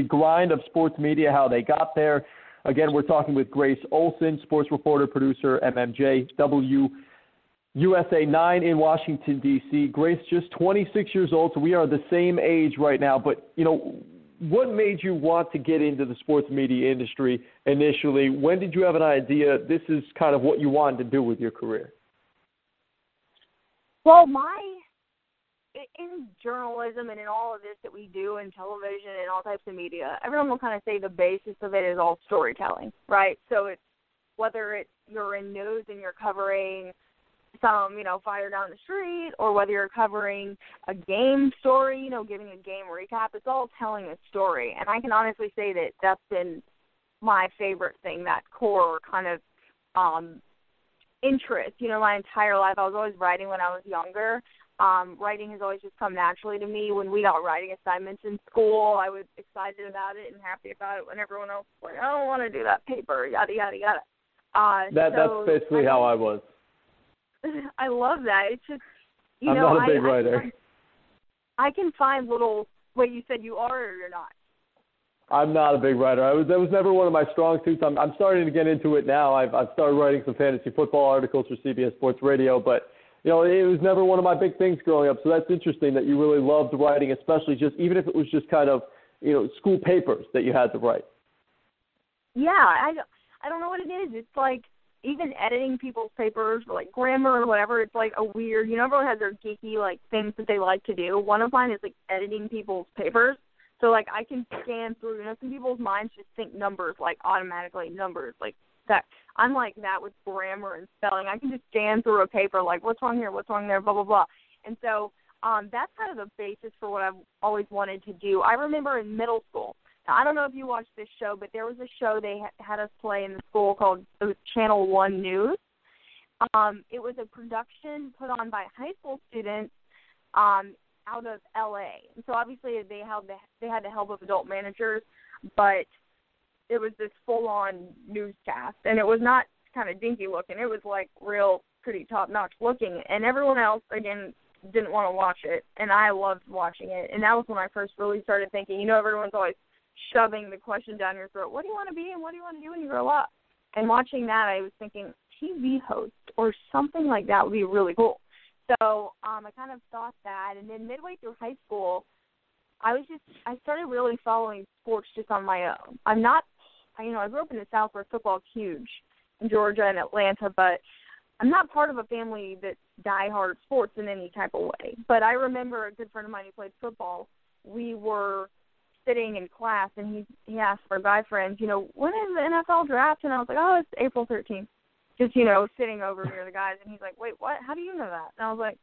the grind of sports media, how they got there. Again, we're talking with Grace Olson, sports reporter, producer, MMJ WUSA 9 in Washington, D.C. Grace, just 26 years old, so we are the same age right now. But, you know, what made you want to get into the sports media industry initially? When did you have an idea this is kind of what you wanted to do with your career? Well, my in journalism and in all of this that we do in television and all types of media, everyone will kind of say the basis of it is all storytelling, right? So it's whether it's you're in news and you're covering some, you know, fire down the street, or whether you're covering a game story, you know, giving a game recap, it's all telling a story. And I can honestly say that that's been my favorite thing, that core kind of um interest. You know, my entire life I was always writing when I was younger. Um, writing has always just come naturally to me. When we got writing assignments in school, I was excited about it and happy about it when everyone else was like, I don't want to do that paper, yada yada yada. Uh, that so that's basically I, how I was. I love that. It's just you I'm know, not a big I, writer. I, I can find little. Wait, you said you are or you're not? I'm not a big writer. I was that was never one of my strong suits. I'm I'm starting to get into it now. I've I've started writing some fantasy football articles for CBS Sports Radio, but you know it was never one of my big things growing up. So that's interesting that you really loved writing, especially just even if it was just kind of you know school papers that you had to write. Yeah, I I don't know what it is. It's like even editing people's papers or like grammar or whatever, it's like a weird. You know, everyone has their geeky like things that they like to do. One of mine is like editing people's papers. So like I can scan through. You know, some people's minds just think numbers like automatically numbers like that. I'm like that with grammar and spelling. I can just scan through a paper like what's wrong here, what's wrong there, blah blah blah. And so um that's kind of the basis for what I've always wanted to do. I remember in middle school now, I don't know if you watched this show, but there was a show they had us play in the school called it was Channel One News. Um, it was a production put on by high school students um, out of LA. And so obviously they had the, they had the help of adult managers, but it was this full on newscast and it was not kind of dinky looking. It was like real pretty top notch looking and everyone else again didn't want to watch it and I loved watching it. And that was when I first really started thinking, you know, everyone's always shoving the question down your throat. What do you want to be and what do you want to do when you grow up? And watching that, I was thinking TV host or something like that would be really cool. So um, I kind of thought that, and then midway through high school, I was just I started really following sports just on my own. I'm not, you know, I grew up in the South where football's huge in Georgia and Atlanta, but I'm not part of a family that die hard sports in any type of way. But I remember a good friend of mine who played football. We were sitting in class and he he asked my guy friends, you know, when is the NFL draft? And I was like, oh, it's April 13th. Just you know, sitting over near the guys, and he's like, wait, what? How do you know that? And I was like,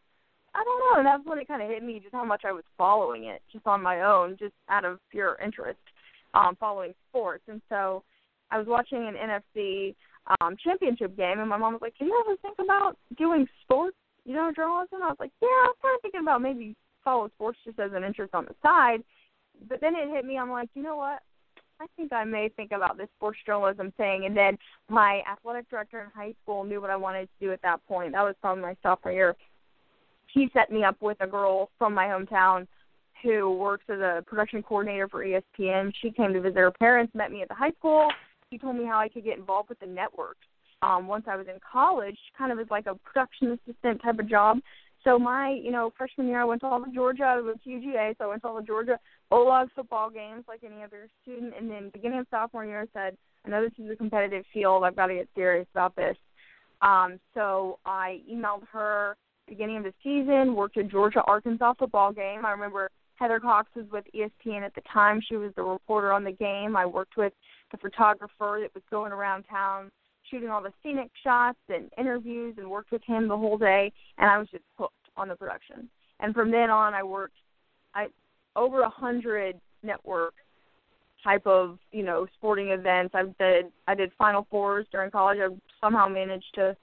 I don't know. And that's when it kind of hit me just how much I was following it, just on my own, just out of pure interest, um, following sports. And so I was watching an NFC um championship game, and my mom was like, "Can you ever think about doing sports? You know, journalism?" I was like, "Yeah, I was kind of thinking about maybe follow sports just as an interest on the side." but then it hit me. I'm like, you know what? I think I may think about this sports journalism thing. And then my athletic director in high school knew what I wanted to do at that point. That was probably my sophomore year. He set me up with a girl from my hometown who works as a production coordinator for ESPN. She came to visit her parents, met me at the high school. She told me how I could get involved with the network. Um, once I was in college, kind of as like a production assistant type of job. So my, you know, freshman year I went to all the Georgia, I to UGA, so I went to all the Georgia OLOG football games like any other student. And then beginning of sophomore year, I said, I know this is a competitive field. I've got to get serious about this. Um, so I emailed her beginning of the season, worked a Georgia Arkansas football game. I remember Heather Cox was with ESPN at the time. She was the reporter on the game. I worked with the photographer that was going around town shooting all the scenic shots and interviews and worked with him the whole day and I was just hooked on the production. And from then on, I worked I over a hundred network type of you know sporting events. I did I did Final Fours during college. I somehow managed to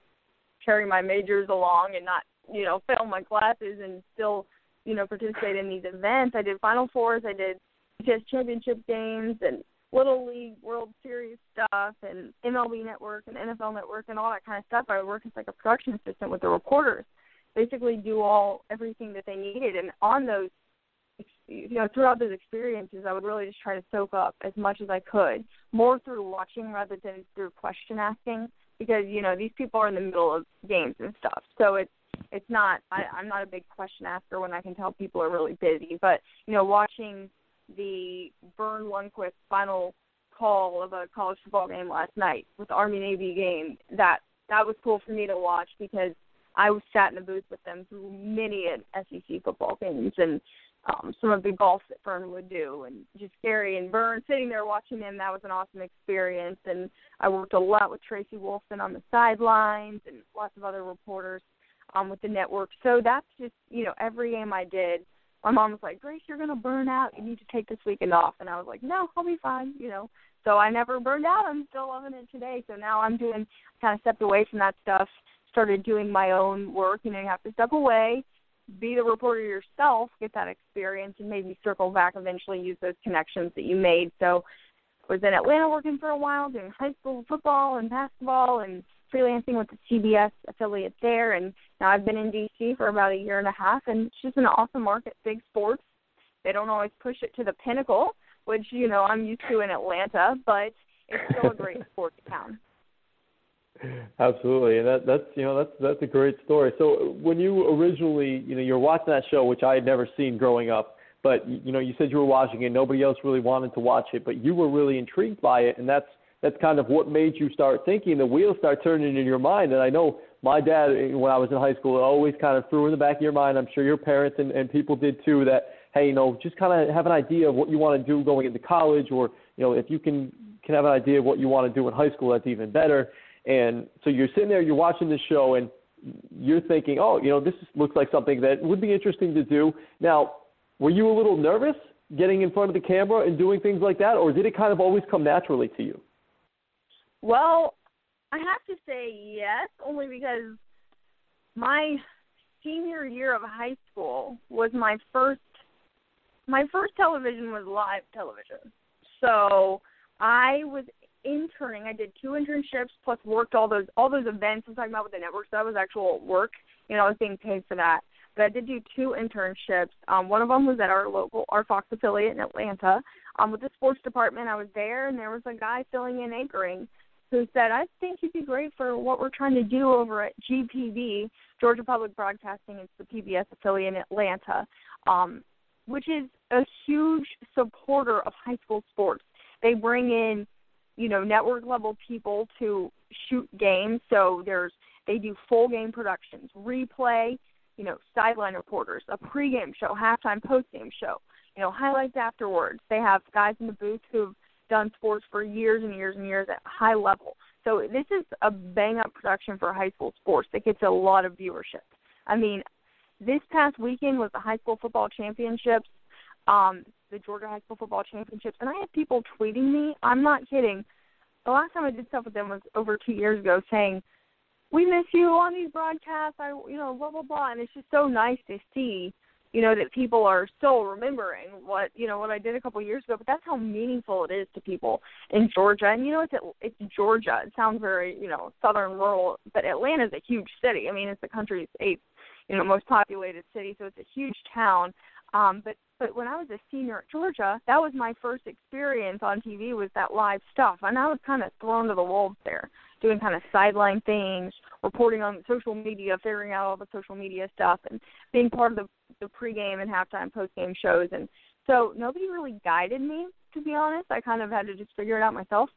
carry my majors along and not you know fail my classes and still you know participate in these events. I did Final Fours. I did just championship games and Little League World Series stuff and MLB Network and NFL Network and all that kind of stuff. I would work as like a production assistant with the reporters basically do all everything that they needed. And on those you know throughout those experiences, I would really just try to soak up as much as I could, more through watching rather than through question asking, because you know these people are in the middle of games and stuff, so it's it's not I, I'm not a big question asker when I can tell people are really busy, but you know watching the Verne Lundquist final call of a college football game last night with the Army Navy game that that was cool for me to watch because I was sat in the booth with them through many SEC football games and um, some of the golf that Verne would do, and just Gary and Verne sitting there watching them. That was an awesome experience, and I worked a lot with Tracy Wolfson on the sidelines and lots of other reporters um, with the network. So that's just you know every game I did. My mom was like, Grace, you're gonna burn out. You need to take this weekend off, and I was like, No, I'll be fine. You know. So I never burned out. I'm still loving it today. So now I'm doing kind of stepped away from that stuff started doing my own work. You know, you have to step away, be the reporter yourself, get that experience, and maybe circle back eventually, use those connections that you made. So I was in Atlanta working for a while, doing high school football and basketball and freelancing with the CBS affiliate there. And now I've been in DC for about a year and a half, and it's just an awesome market, big sports. They don't always push it to the pinnacle, which, you know, I'm used to in Atlanta, but it's still a great sports town. Absolutely, and that that's you know that's that's a great story. So when you originally you know you're watching that show, which I had never seen growing up, but you know you said you were watching it, nobody else really wanted to watch it, but you were really intrigued by it, and that's that's kind of what made you start thinking. The wheels start turning in your mind, and I know my dad when I was in high school always kind of threw in the back of your mind. I'm sure your parents and, and people did too. That hey, you know, just kind of have an idea of what you want to do going into college, or you know, if you can can have an idea of what you want to do in high school, that's even better. And so you're sitting there, you're watching the show, and you're thinking, oh, you know, this looks like something that would be interesting to do. Now, were you a little nervous getting in front of the camera and doing things like that, or did it kind of always come naturally to you? Well, I have to say yes, only because my senior year of high school was my first my first television was live television. So I was interning. I did two internships plus worked all those all those events I'm talking about with the network. So that was actual work. You know, I was being paid for that. But I did do two internships. Um, one of them was at our local our Fox affiliate in Atlanta. Um, with the sports department, I was there, and there was a guy filling in anchoring who said, "I think you'd be great for what we're trying to do over at GPB, Georgia Public Broadcasting. It's the PBS affiliate in Atlanta, um, which is a huge supporter of high school sports. They bring in you know network level people to shoot games. So there's they do full game productions, replay, you know, sideline reporters, a pregame show, halftime, postgame show, you know, highlights afterwards. They have guys in the booth who've done sports for years and years and years at high level. So this is a bang up production for high school sports that gets a lot of viewership. I mean, this past weekend was the high school football championships. Um, the Georgia High School Football Championships, and I had people tweeting me. I'm not kidding. The last time I did stuff with them was over two years ago, saying, "We miss you on these broadcasts." I, you know, blah blah blah, and it's just so nice to see, you know, that people are still remembering what you know what I did a couple years ago. But that's how meaningful it is to people in Georgia, and you know, it's it's Georgia. It sounds very you know southern rural, but Atlanta is a huge city. I mean, it's the country's eighth you know most populated city, so it's a huge town. Um, but but when I was a senior at Georgia, that was my first experience on TV was that live stuff, and I was kind of thrown to the wolves there, doing kind of sideline things, reporting on social media, figuring out all the social media stuff, and being part of the the pregame and halftime, postgame shows. And so nobody really guided me, to be honest. I kind of had to just figure it out myself.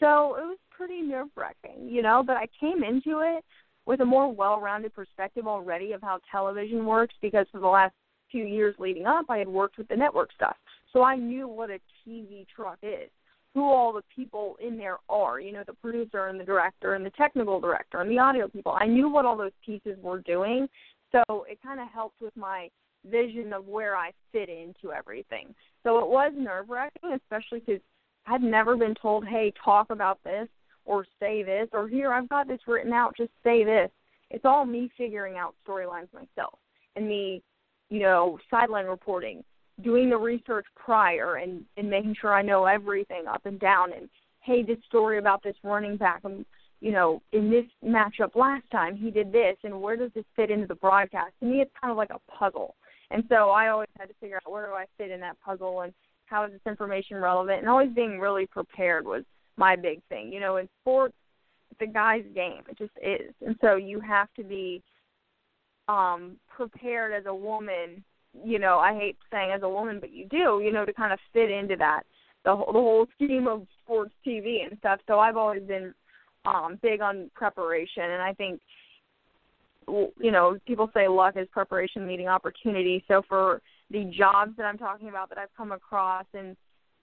So it was pretty nerve wracking, you know. But I came into it with a more well-rounded perspective already of how television works because for the last few years leading up, I had worked with the network stuff. So I knew what a TV truck is, who all the people in there are, you know, the producer and the director and the technical director and the audio people. I knew what all those pieces were doing. So it kind of helped with my vision of where I fit into everything. So it was nerve wracking, especially because I'd never been told, hey, talk about this or say this or here, I've got this written out, just say this. It's all me figuring out storylines myself and me you know, sideline reporting, doing the research prior and, and making sure I know everything up and down and hey, this story about this running back and um, you know, in this matchup last time he did this and where does this fit into the broadcast? To me it's kind of like a puzzle. And so I always had to figure out where do I fit in that puzzle and how is this information relevant and always being really prepared was my big thing. You know, in sports it's a guy's game. It just is. And so you have to be um prepared as a woman, you know, I hate saying as a woman, but you do, you know, to kind of fit into that the whole, the whole scheme of sports TV and stuff. So I've always been um big on preparation and I think you know, people say luck is preparation meeting opportunity. So for the jobs that I'm talking about that I've come across and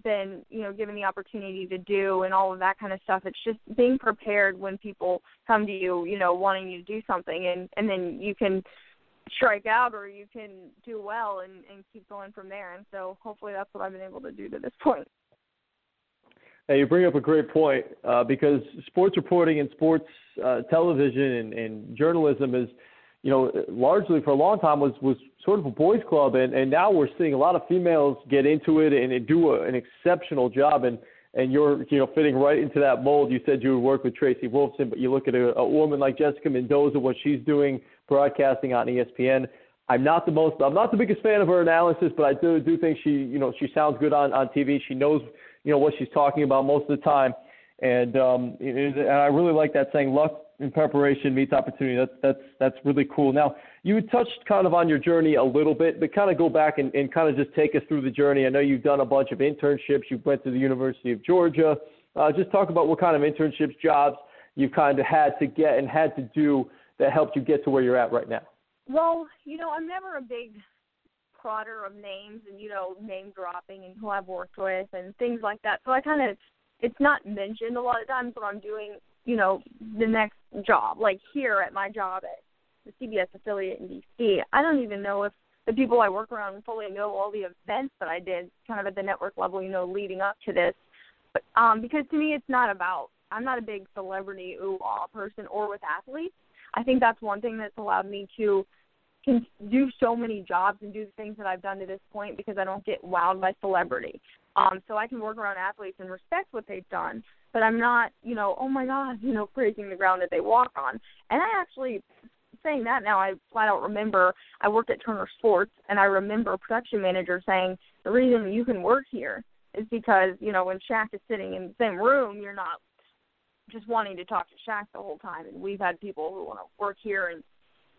been, you know, given the opportunity to do and all of that kind of stuff, it's just being prepared when people come to you, you know, wanting you to do something and and then you can strike out or you can do well and and keep going from there. And so hopefully that's what I've been able to do to this point. Hey, you bring up a great point uh, because sports reporting and sports uh, television and, and journalism is, you know, largely for a long time was was sort of a boys' club, and and now we're seeing a lot of females get into it and, and do a, an exceptional job. And and you're you know fitting right into that mold. You said you would work with Tracy Wolfson, but you look at a, a woman like Jessica Mendoza, what she's doing broadcasting on ESPN. I'm not the most I'm not the biggest fan of her analysis, but I do do think she you know she sounds good on on TV. She knows you know what she's talking about most of the time, and um, and I really like that saying luck in preparation meets opportunity. That's that's that's really cool. Now you touched kind of on your journey a little bit, but kind of go back and, and kind of just take us through the journey. I know you've done a bunch of internships. You went to the University of Georgia. Uh, just talk about what kind of internships, jobs you've kind of had to get and had to do that helped you get to where you're at right now. Well, you know, I'm never a big prodder of names and you know name dropping and who I've worked with and things like that. So I kind of it's not mentioned a lot of times when I'm doing you know the next job like here at my job at the CBS affiliate in DC. I don't even know if the people I work around fully know all the events that I did kind of at the network level, you know, leading up to this. But um because to me it's not about I'm not a big celebrity ooh person or with athletes. I think that's one thing that's allowed me to can do so many jobs and do the things that I've done to this point because I don't get wowed by celebrity. Um, so I can work around athletes and respect what they've done, but I'm not, you know, oh my God, you know, praising the ground that they walk on. And I actually, saying that now, I flat out remember I worked at Turner Sports, and I remember a production manager saying the reason you can work here is because, you know, when Shaq is sitting in the same room, you're not just wanting to talk to Shaq the whole time. And we've had people who want to work here and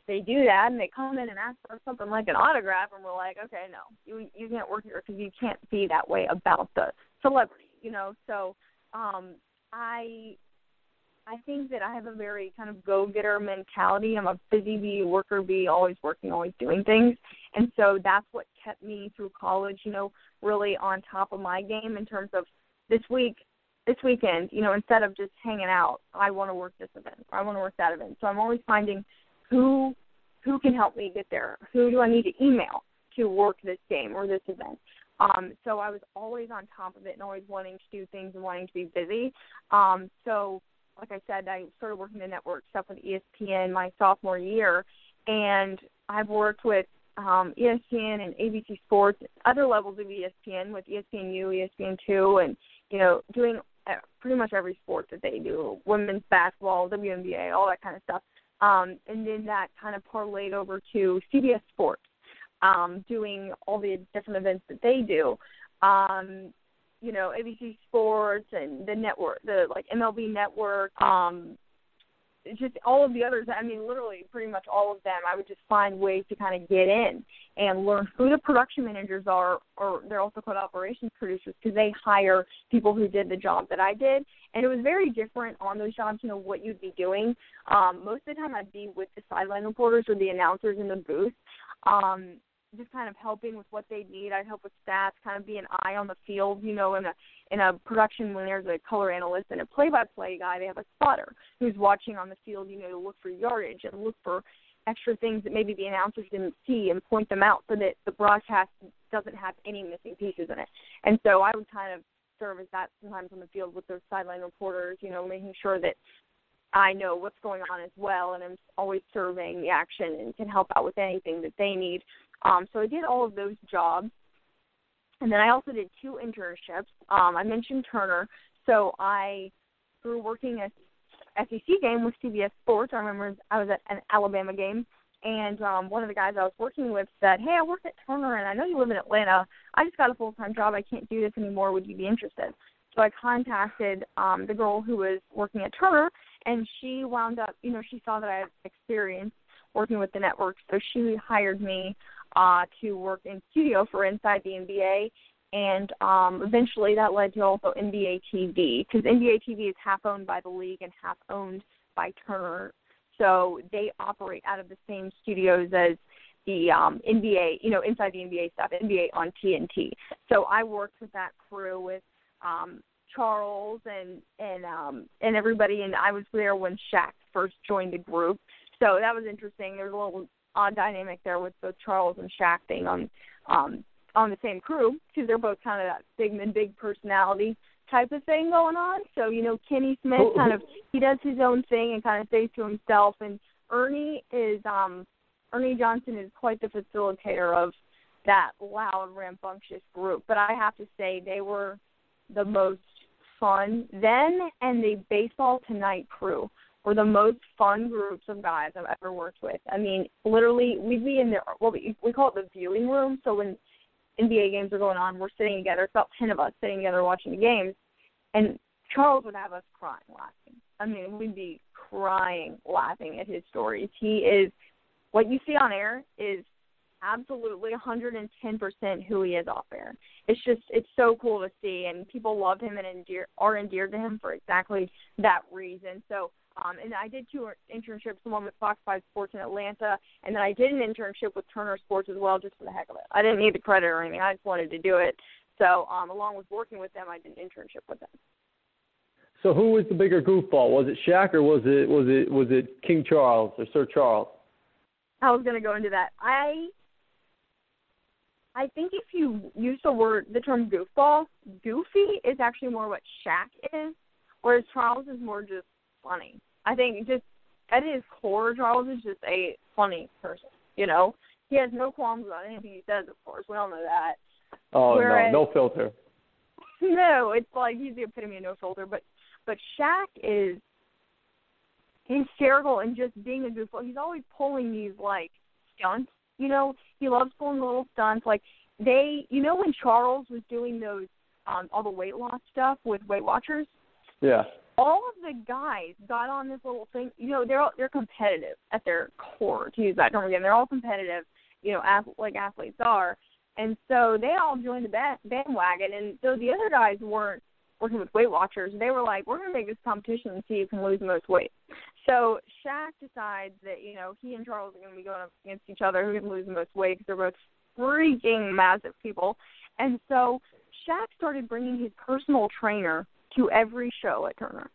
they do that and they come in and ask for something like an autograph and we're like okay no you you can't work here because you can't be that way about the celebrity you know so um i i think that i have a very kind of go getter mentality i'm a busy bee worker bee always working always doing things and so that's what kept me through college you know really on top of my game in terms of this week this weekend, you know, instead of just hanging out, I want to work this event, or I want to work that event. So I'm always finding who who can help me get there? Who do I need to email to work this game or this event? Um, so I was always on top of it and always wanting to do things and wanting to be busy. Um, so, like I said, I started working the network stuff with ESPN my sophomore year, and I've worked with um, ESPN and ABC Sports, other levels of ESPN with ESPNU, ESPN2, and you know doing pretty much every sport that they do, women's basketball, WNBA, all that kind of stuff. Um, and then that kind of parlayed over to CBS Sports, um, doing all the different events that they do. Um, you know, ABC Sports and the network, the like MLB Network, um, just all of the others. I mean, literally, pretty much all of them. I would just find ways to kind of get in and learn who the production managers are, or they're also called operations producers because they hire people who did the job that I did. And it was very different on those jobs. You know what you'd be doing. Um, most of the time, I'd be with the sideline reporters or the announcers in the booth. Um, just kind of helping with what they need. I'd help with stats, kind of be an eye on the field, you know, in a in a production when there's a color analyst and a play by play guy, they have a spotter who's watching on the field, you know, to look for yardage and look for extra things that maybe the announcers didn't see and point them out so that the broadcast doesn't have any missing pieces in it. And so I would kind of serve as that sometimes on the field with those sideline reporters, you know, making sure that I know what's going on as well and I'm always surveying the action and can help out with anything that they need. Um, so I did all of those jobs. And then I also did two internships. Um, I mentioned Turner. So I, through working a SEC game with CBS Sports, I remember I was at an Alabama game And um, one of the guys I was working with said, "Hey, I work at Turner, and I know you live in Atlanta. I just got a full time job. I can't do this anymore. Would you be interested?" So I contacted um, the girl who was working at Turner, and she wound up, you know, she saw that I had experience working with the network, so she hired me uh, to work in studio for Inside the NBA. And um, eventually that led to also NBA TV because NBA TV is half owned by the league and half owned by Turner. So they operate out of the same studios as the um, NBA, you know, inside the NBA stuff, NBA on TNT. So I worked with that crew with um, Charles and and um, and everybody, and I was there when Shaq first joined the group. So that was interesting. There's a little odd dynamic there with both Charles and Shaq being on um, on the same crew because they're both kind of that big and big personality type of thing going on. So you know, Kenny Smith kind of he does his own thing and kind of stays to himself, and Ernie is um Ernie Johnson is quite the facilitator of that loud, rambunctious group. But I have to say they were the most fun. Then and the Baseball Tonight crew were the most fun groups of guys I've ever worked with. I mean, literally, we'd be in there. Well, we, call it the viewing room. So when NBA games are going on, we're sitting together. It's about ten of us sitting together watching the games, and Charles would have us crying laughing. I mean, we'd be crying laughing at his stories. He is what you see on air is absolutely 110% who he is off air. It's just it's so cool to see, and people love him and endear, are endeared to him for exactly that reason. So, um, and I did two internships, one with Fox 5 Sports in Atlanta, and then I did an internship with Turner Sports as well, just for the heck of it. I didn't need the credit or anything. I just wanted to do it. So, um, along with working with them, I did an internship with them. So, who was the bigger goofball? Was it Shaq or was it was it was it King Charles or Sir Charles? I was going to go into that. I I think if you use the word the term goofball, goofy is actually more what Shaq is, whereas Charles is more just funny. I think just at his core, Charles is just a funny person. You know, he has no qualms about anything he says. Of course, we all know that. Oh Whereas, no, no filter. No, it's like he's the epitome of no filter. But but Shaq is hysterical and just being a goofball. He's always pulling these like stunts you know, he loves pulling little stunts. Like they, you know, when Charles was doing those, um, all the weight loss stuff with Weight Watchers. Yeah. All of the guys got on this little thing. You know, they're all, they're competitive at their core. To use that term again, they're all competitive. You know, ath- like athletes are. And so they all joined the bandwagon, and so the other guys weren't working with Weight Watchers, they were like, we're going to make this competition and see who can lose the most weight. So Shaq decides that, you know, he and Charles are going to be going up against each other who can lose the most weight because they're both freaking massive people. And so Shaq started bringing his personal trainer to every show at Turner.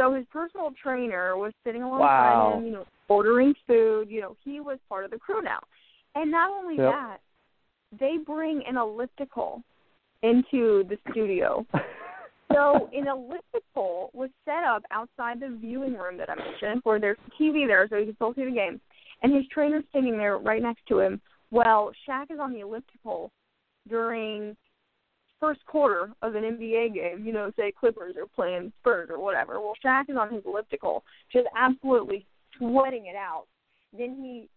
So his personal trainer was sitting alongside wow. him, you know, ordering food. You know, he was part of the crew now. And not only yep. that, they bring an elliptical into the studio so an elliptical was set up outside the viewing room that I mentioned, where there's TV there, so you can still see the game, and his trainer's sitting there right next to him. Well, Shaq is on the elliptical during first quarter of an NBA game. You know, say Clippers are playing Spurs or whatever. Well, Shaq is on his elliptical, just absolutely sweating it out. Then he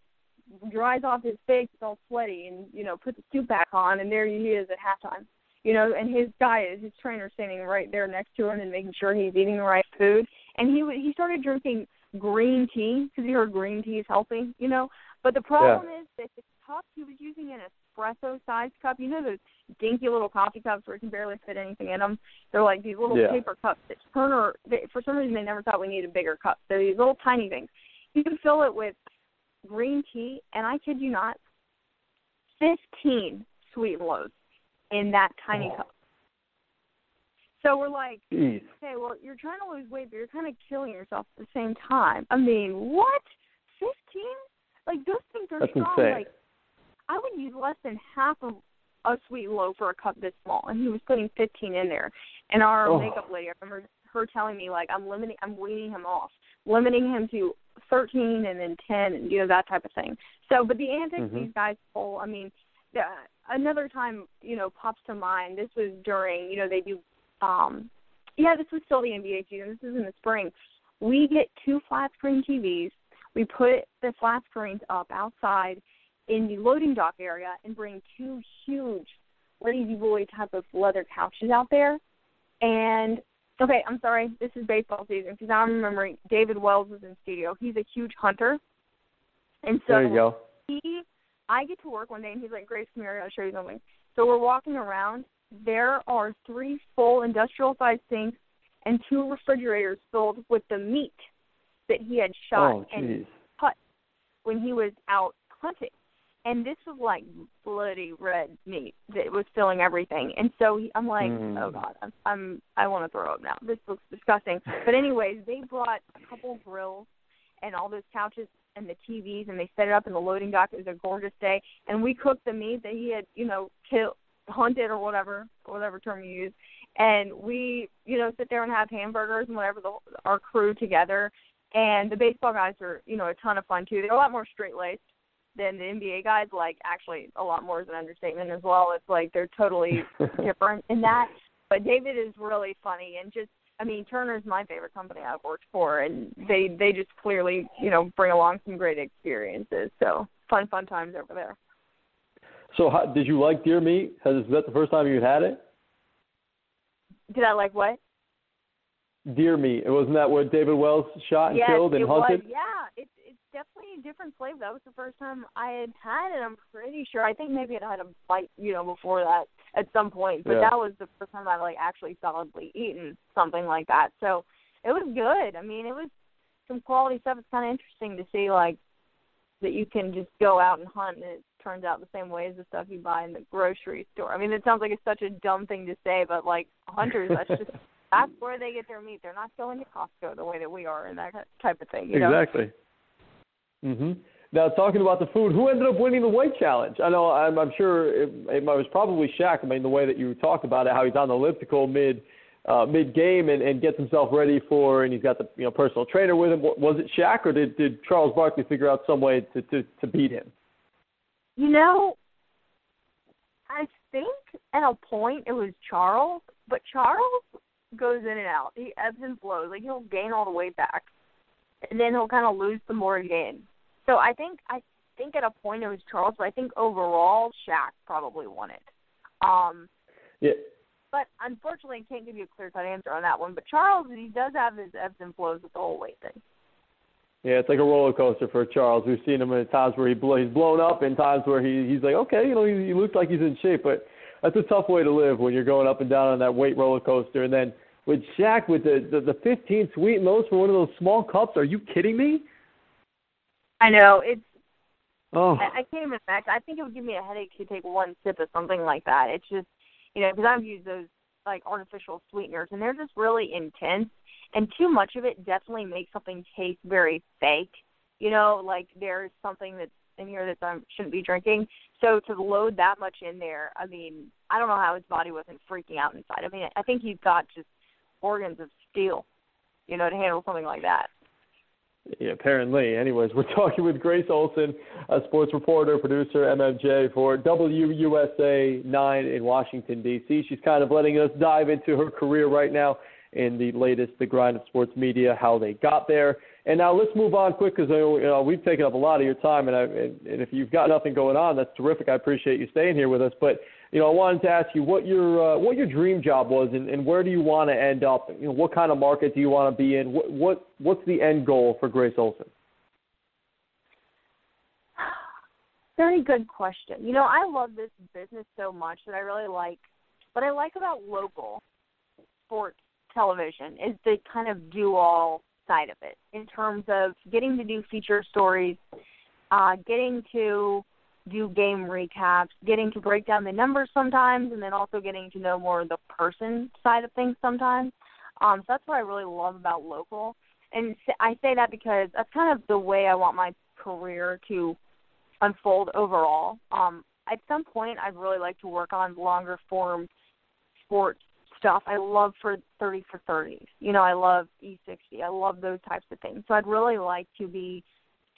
dries off his face, it's all sweaty, and you know puts the suit back on, and there he is at halftime you know, and his guy, his trainer, standing right there next to him and making sure he's eating the right food. And he he started drinking green tea because he heard green tea is healthy, you know. But the problem yeah. is that the cup he was using an espresso sized cup. You know those dinky little coffee cups where you can barely fit anything in them. They're like these little yeah. paper cups that Turner. They, for some reason, they never thought we needed bigger cups. They're these little tiny things. You can fill it with green tea, and I kid you not, fifteen Sweet'N Lows in that tiny oh. cup. So we're like, Jeez. okay, well, you're trying to lose weight, but you're kind of killing yourself at the same time. I mean, what? Fifteen? Like those things are That's strong. insane. Like I would use less than half of a Sweet'N Low for a cup this small, and he was putting 15 in there. And our oh. makeup lady, I remember her telling me like, I'm limiting, I'm weaning him off, limiting him to 13 and then 10, and you know that type of thing. So, but the antics mm-hmm. these guys pull, I mean, the, another time, you know, pops to mind. This was during, you know, they do. um Yeah, this was still the NBA season. This is in the spring. We get two flat screen TVs we put the flat screens up outside in the loading dock area and bring two huge lazy boy type of leather couches out there. And okay, I'm sorry, this is baseball season because I'm remembering David Wells was in studio. He's a huge hunter, and so there you go. he, I get to work one day and he's like, Grace, come here, I'll show you something. So we're walking around. There are three full industrial sized sinks and two refrigerators filled with the meat that he had shot oh, and cut when he was out hunting. And this was like bloody red meat that was filling everything. And so he, I'm like, mm. oh god, I'm, I'm I want to throw up now. This looks disgusting. But anyways, they brought a couple grills and all those couches and the TVs, and they set it up in the loading dock. It was a gorgeous day, and we cooked the meat that he had, you know, killed, hunted or whatever, whatever term you use. And we, you know, sit there and have hamburgers and whatever the, our crew together. And the baseball guys are, you know, a ton of fun too. They're a lot more straight laced than the NBA guys. Like, actually, a lot more is an understatement as well. It's like they're totally different in that. But David is really funny and just I mean, Turner's my favorite company I've worked for, and they they just clearly you know bring along some great experiences. So fun fun times over there. So, how, did you like deer meat? Has is that the first time you had it? Did I like what? Deer meat. Wasn't that what David Wells shot and yes, killed and it hunted? Was. Yeah, it's definitely a different flavor. That was the first time I had had it. I'm pretty sure. I think maybe I had a bite, you know, before that at some point, but yeah. that was the first time I like actually solidly eaten something like that. So it was good. I mean, it was some quality stuff. It's kind of interesting to see like that you can just go out and hunt and it turns out the same way as the stuff you buy in the grocery store. I mean, it sounds like it's such a dumb thing to say, but like hunters, that's just that's where they get their meat. They're not going to Costco the way that we are and that type of thing. You know? Exactly. Mhm. Now, talking about the food, who ended up winning the weight challenge? I know I'm, I'm sure it, it was probably Shaq. I mean, the way that you talked about it, how he's on the elliptical mid uh, mid game and, and gets himself ready for, and he's got the you know personal trainer with him. Was it Shaq or did did Charles Barkley figure out some way to to, to beat him? You know, I think at a point it was Charles, but Charles goes in and out. He ebbs and flows. Like he'll gain all the weight back, then he'll kind of lose some more again. So I think I think at a point it was Charles, but I think overall Shaq probably won it. Um, yeah. But unfortunately, I can't give you a clear cut answer on that one. But Charles, he does have his ebbs and flows with the whole weight thing. Yeah, it's like a roller coaster for Charles. We've seen him in times where he blow, he's blown up, and times where he he's like, okay, you know, he, he looks like he's in shape, but that's a tough way to live when you're going up and down on that weight roller coaster. And then with Shaq with the the, the 15 Sweet'N Lows for one of those small cups, are you kidding me? I know it's. Oh. I, I can't even imagine. I think it would give me a headache to take one sip of something like that. It's just, you know, because I've used those like artificial sweeteners, and they're just really intense. And too much of it definitely makes something taste very fake. You know, like there's something that's in here that I shouldn't be drinking. So to load that much in there, I mean, I don't know how his body wasn't freaking out inside. I mean, I think he's got just organs of steel, you know, to handle something like that. Yeah, apparently. Anyways, we're talking with Grace Olson, a sports reporter, producer, MMJ for WUSA 9 in Washington, D.C. She's kind of letting us dive into her career right now in the latest The Grind of Sports Media, how they got there. And now let's move on quick because uh, you know, we've taken up a lot of your time, and, I, and if you've got nothing going on, that's terrific. I appreciate you staying here with us. But you know, I wanted to ask you what your uh, what your dream job was, and, and where do you want to end up? You know, what kind of market do you want to be in? What, what what's the end goal for Grace Olson? Very good question. You know, I love this business so much that I really like. What I like about local sports television is the kind of do all side of it in terms of getting to do feature stories, uh, getting to do game recaps, getting to break down the numbers sometimes, and then also getting to know more of the person side of things sometimes. Um, so that's what I really love about local. And I say that because that's kind of the way I want my career to unfold overall. Um, at some point, I'd really like to work on longer form sports stuff. I love for 30 for 30s. You know, I love E60. I love those types of things. So I'd really like to be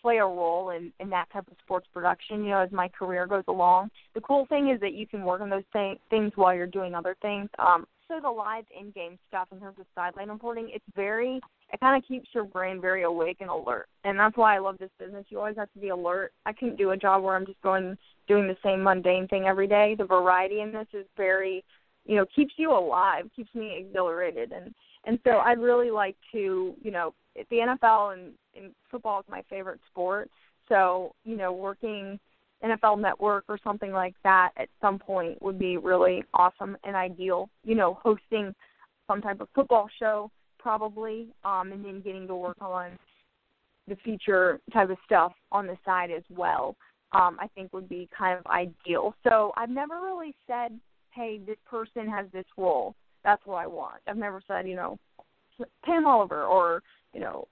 play a role in in that type of sports production. You know, as my career goes along. The cool thing is that you can work on those th- things while you're doing other things. Um, so the live in-game stuff in terms of sideline reporting, it's very it kind of keeps your brain very awake and alert, and that's why I love this business. You always have to be alert. I couldn't do a job where I'm just going doing the same mundane thing every day. The variety in this is very, you know, keeps you alive, keeps me exhilarated, and and so I'd really like to, you know, the NFL and football is my favorite sport. So you know, working NFL Network or something like that at some point would be really awesome and ideal. You know, hosting some type of football show probably, um, and then getting to work on the feature type of stuff on the side as well. Um, I think would be kind of ideal. So I've never really said, "Hey, this person has this role. That's what I want." I've never said, you know, Pam Oliver or you know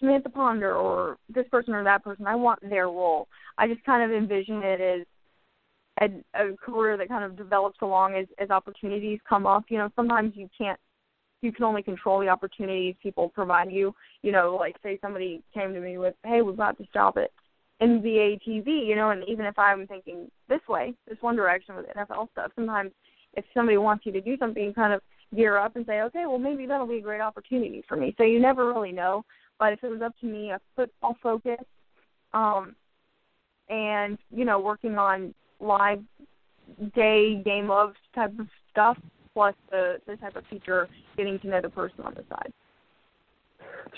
Samantha Ponder or this person or that person. I want their role. I just kind of envision it as a, a career that kind of develops along as, as opportunities come up. You know, sometimes you can't you can only control the opportunities people provide you. You know, like say somebody came to me with, Hey, we've got this job at NBA TV, you know, and even if I'm thinking this way, this one direction with NFL stuff, sometimes if somebody wants you to do something, you kind of gear up and say, okay, well maybe that'll be a great opportunity for me. So you never really know. But if it was up to me, a football focus, um, and you know, working on live day game of type of stuff, plus the the type of feature, getting to know the person on the side.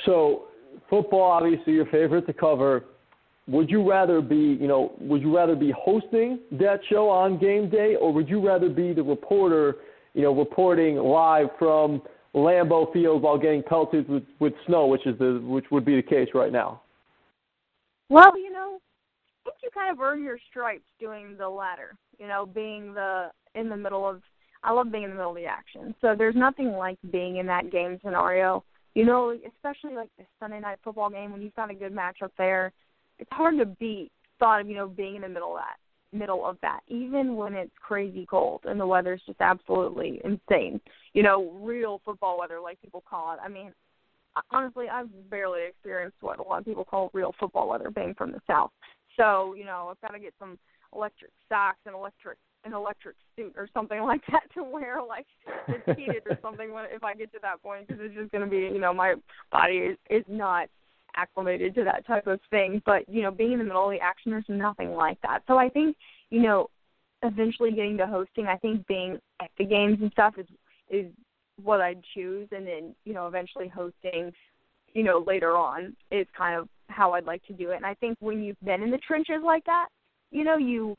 So, football obviously your favorite to cover. Would you rather be, you know, would you rather be hosting that show on game day, or would you rather be the reporter, you know, reporting live from Lambeau Field while getting pelted with, with snow, which is the which would be the case right now? Well, you know, I think you kind of earn your stripes doing the latter. You know, being the in the middle of. I love being in the middle of the action. So there's nothing like being in that game scenario. You know, especially like the Sunday night football game when you've got a good matchup there. It's hard to beat thought of you know being in the middle of that middle of that, even when it's crazy cold and the weather's just absolutely insane. You know, real football weather, like people call it. I mean, honestly, I've barely experienced what a lot of people call real football weather, being from the south. So, you know, I've got to get some electric socks and electric an electric suit or something like that to wear, like it's heated or something. When if I get to that point, because it's just going to be, you know, my body is is not acclimated to that type of thing. But you know, being in the middle of the action, there's nothing like that. So I think you know, eventually getting to hosting, I think being at the games and stuff is is what I'd choose, and then you know, eventually hosting, you know, later on is kind of how I'd like to do it. And I think when you've been in the trenches like that, you know, you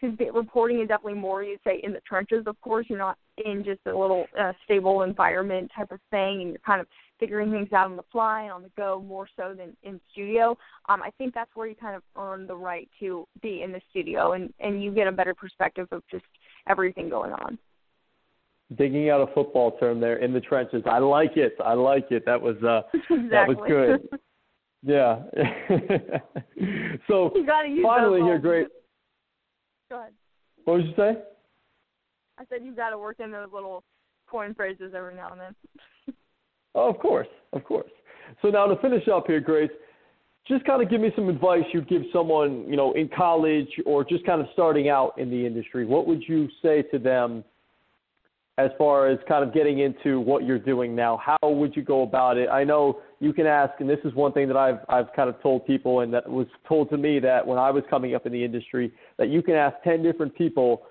because reporting is definitely more you say in the trenches. Of course, you're not in just a little uh, stable environment type of thing, and you're kind of figuring things out on the fly and on the go more so than in studio. Um, I think that's where you kind of earn the right to be in the studio, and and you get a better perspective of just everything going on. Digging out a football term there in the trenches. I like it. I like it. That was uh, exactly. that was good. yeah. so finally here, great. Go ahead. What did you say? I said you've got to work in those little coin phrases every now and then. Oh, of course, of course. So now to finish up here, Grace, just kind of give me some advice you'd give someone, you know, in college or just kind of starting out in the industry. What would you say to them as far as kind of getting into what you're doing now? How would you go about it? I know you can ask, and this is one thing that I've I've kind of told people, and that was told to me that when I was coming up in the industry, that you can ask ten different people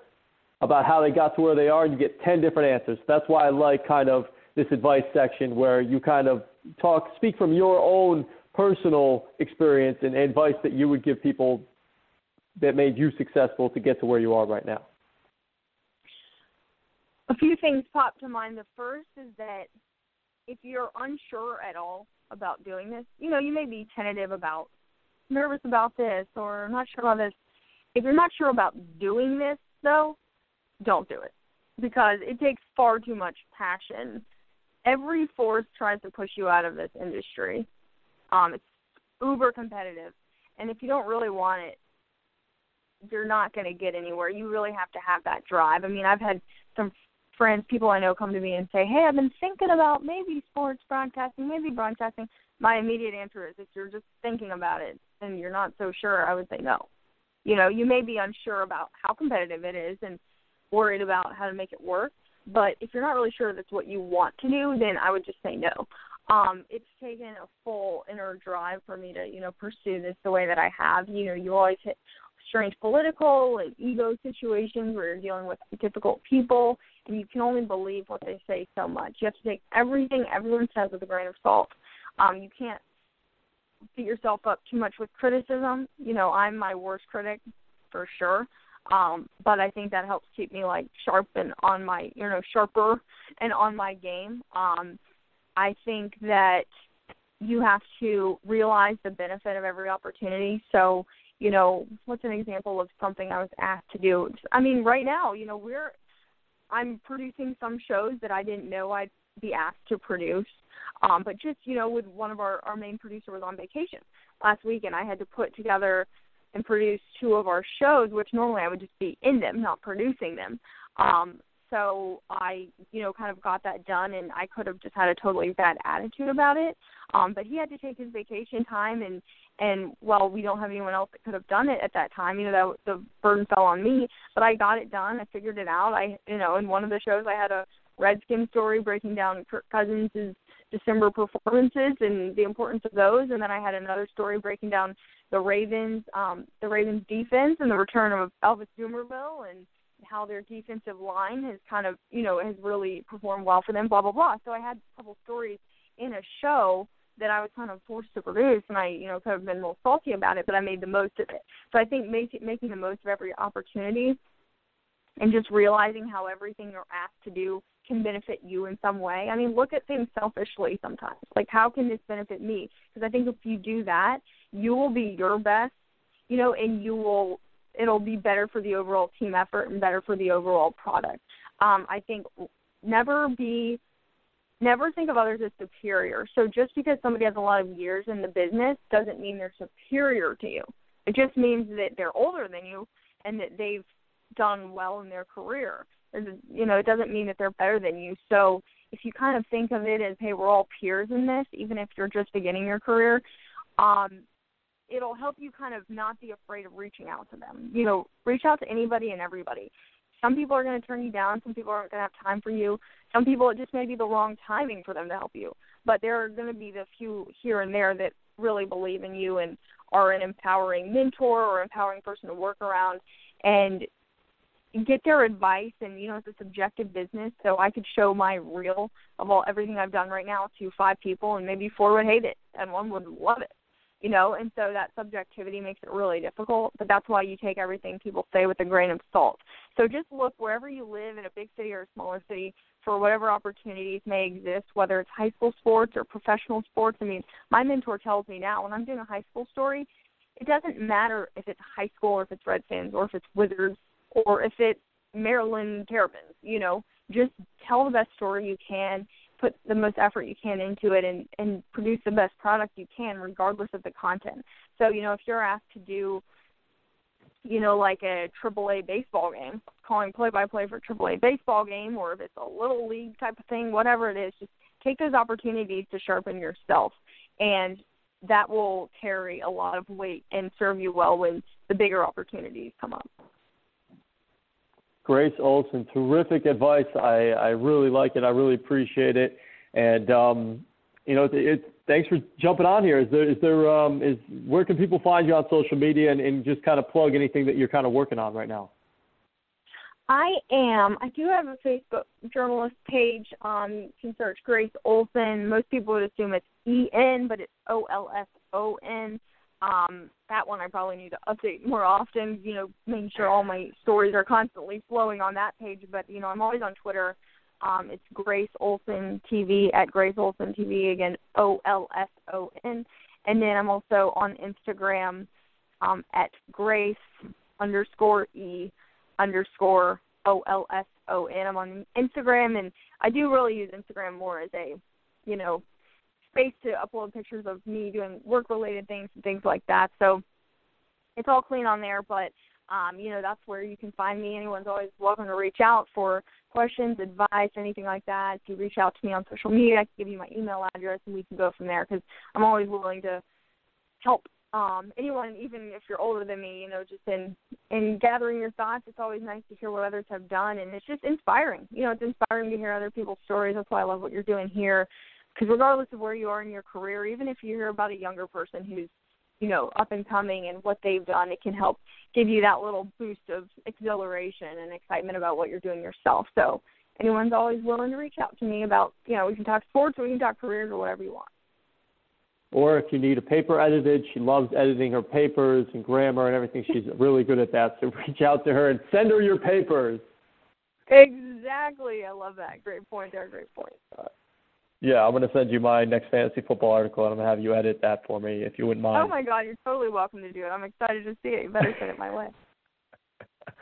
about how they got to where they are, and you get ten different answers. That's why I like kind of this advice section where you kind of talk, speak from your own personal experience and advice that you would give people that made you successful to get to where you are right now a few things pop to mind. The first is that if you're unsure at all about doing this, you know, you may be tentative about, nervous about this, or not sure about this. If you're not sure about doing this, though, don't do it because it takes far too much passion. Every force tries to push you out of this industry. Um, it's uber competitive, and if you don't really want it, you're not going to get anywhere. You really have to have that drive. I mean, I've had some friends, people I know come to me and say, "Hey, I've been thinking about maybe sports broadcasting, maybe broadcasting." My immediate answer is, if you're just thinking about it and you're not so sure, I would say no. You know, you may be unsure about how competitive it is and worried about how to make it work, But if you're not really sure that's what you want to do, then I would just say no. Um, it's taken a full inner drive for me to, you know, pursue this the way that I have. You know, you always hit strange political and ego situations where you're dealing with difficult people, and you can only believe what they say so much. You have to take everything everyone says with a grain of salt. Um, you can't beat yourself up too much with criticism. You know, I'm my worst critic for sure. Um, but I think that helps keep me like sharp and on my you know, sharper and on my game. Um I think that you have to realize the benefit of every opportunity. So, you know, what's an example of something I was asked to do? I mean, right now, you know, we're I'm producing some shows that I didn't know I'd be asked to produce. Um, but just, you know, with one of our, our main producer was on vacation last week and I had to put together and produce two of our shows, which normally I would just be in them, not producing them. Um, so I, you know, kind of got that done, and I could have just had a totally bad attitude about it. Um, but he had to take his vacation time, and and well, we don't have anyone else that could have done it at that time. You know, that the burden fell on me, but I got it done. I figured it out. I, you know, in one of the shows, I had a Redskin story breaking down Kirk Cousins' December performances and the importance of those, and then I had another story breaking down the Ravens, um, the Ravens defense and the return of Elvis Dumervil and how their defensive line has kind of, you know, has really performed well for them, blah blah blah. So I had a couple stories in a show that I was kind of forced to produce, and I, you know, could have been more salty about it, but I made the most of it. So I think making making the most of every opportunity and just realizing how everything you're asked to do can benefit you in some way. I mean, look at things selfishly sometimes. Like, how can this benefit me? Because I think if you do that, you will be your best, you know, and you will it'll be better for the overall team effort and better for the overall product. Um, I think never be never think of others as superior. So just because somebody has a lot of years in the business doesn't mean they're superior to you. It just means that they're older than you and that they've done well in their career. You know, it doesn't mean that they're better than you. So if you kind of think of it as, hey, we're all peers in this, even if you're just beginning your career, um, it'll help you kind of not be afraid of reaching out to them. You know, reach out to anybody and everybody. Some people are going to turn you down. Some people aren't going to have time for you. Some people, it just may be the wrong timing for them to help you. But there are going to be the few here and there that really believe in you and are an empowering mentor or empowering person to work around. And get their advice and you know it's a subjective business so i could show my reel of all everything i've done right now to five people and maybe four would hate it and one would love it you know? And so that subjectivity makes it really difficult but that's why you take everything people say with a grain of salt. So just look wherever you live in a big city or a smaller city for whatever opportunities may exist whether it's high school sports or professional sports. I mean my mentor tells me now when i'm doing a high school story it doesn't matter if it's high school or if it's redskins or if it's wizards or if it's Maryland Terrapins, you know, just tell the best story you can, put the most effort you can into it and and produce the best product you can regardless of the content. So, you know, if you're asked to do you know, like a triple A baseball game, calling play by play for a triple A baseball game or if it's a little league type of thing, whatever it is, just take those opportunities to sharpen yourself and that will carry a lot of weight and serve you well when the bigger opportunities come up. Grace Olson, terrific advice. I, I really like it. I really appreciate it. And um, you know, it, it, thanks for jumping on here. Is there is there um, is where can people find you on social media and, and just kind of plug anything that you're kind of working on right now? I am. I do have a Facebook journalist page. Um, you can search Grace Olson. Most people would assume it's E N, but it's O L S O N. Um, that one I probably need to update more often. You know, making sure all my stories are constantly flowing on that page. But you know, I'm always on Twitter. Um, it's Grace Olson TV at Grace Olson TV again, O L S O N, and then I'm also on Instagram um, at Grace underscore E underscore O L S O N. I'm on Instagram, and I do really use Instagram more as a, you know, space to upload pictures of me doing work related things and things like that. So it's all clean on there, but um, you know, that's where you can find me. Anyone's always welcome to reach out for questions, advice, anything like that. If you reach out to me on social media, I can give you my email address and we can go from there because I'm always willing to help um, anyone, even if you're older than me, you know, just in in gathering your thoughts, it's always nice to hear what others have done, and it's just inspiring. You know, it's inspiring to hear other people's stories. That's why I love what you're doing here, because regardless of where you are in your career, even if you hear about a younger person who's you know up and coming and what they've done, it can help give you that little boost of exhilaration and excitement about what you're doing yourself. So anyone's always willing to reach out to me about you know we can talk sports or we can talk careers or whatever you want. Or if you need a paper edited, she loves editing her papers and grammar and everything. She's really good at that. So reach out to her and send her your papers. Exactly. I love that. Great point there. Great point. Uh, Yeah, I'm going to send you my next fantasy football article, and I'm going to have you edit that for me if you wouldn't mind. Oh my God, you're totally welcome to do it. I'm excited to see it. You better send it my way.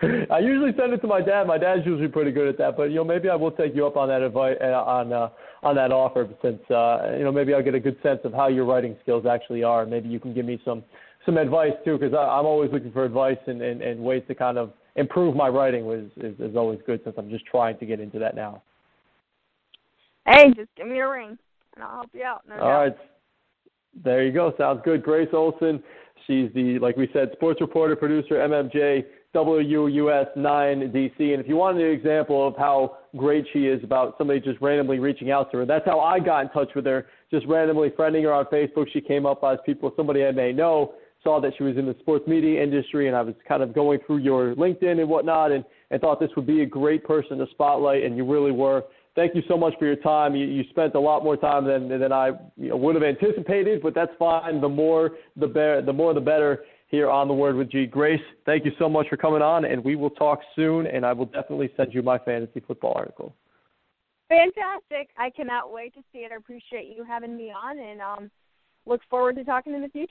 I usually send it to my dad. My dad's usually pretty good at that, but you know maybe I will take you up on that advice uh, on uh, on that offer since uh, you know maybe I'll get a good sense of how your writing skills actually are. Maybe you can give me some some advice too, because I'm always looking for advice and, and, and ways to kind of improve my writing. Was is, is always good since I'm just trying to get into that now. Hey, just give me a ring and I'll help you out. No All doubt. right. There you go. Sounds good. Grace Olson. She's the, like we said, sports reporter, producer, MMJ, WUSA 9 DC. And if you want an example of how great she is about somebody just randomly reaching out to her, that's how I got in touch with her. Just randomly friending her on Facebook. She came up as people, somebody I may know, saw that she was in the sports media industry, and I was kind of going through your LinkedIn and whatnot, and, and thought this would be a great person to spotlight, and you really were thank you so much for your time. You, you spent a lot more time than than I you know, would have anticipated, but that's fine. The more the better, the more the better here on the Word with G. Grace, thank you so much for coming on, and we will talk soon. And I will definitely send you my fantasy football article. Fantastic! I cannot wait to see it. I appreciate you having me on, and um, look forward to talking in the future.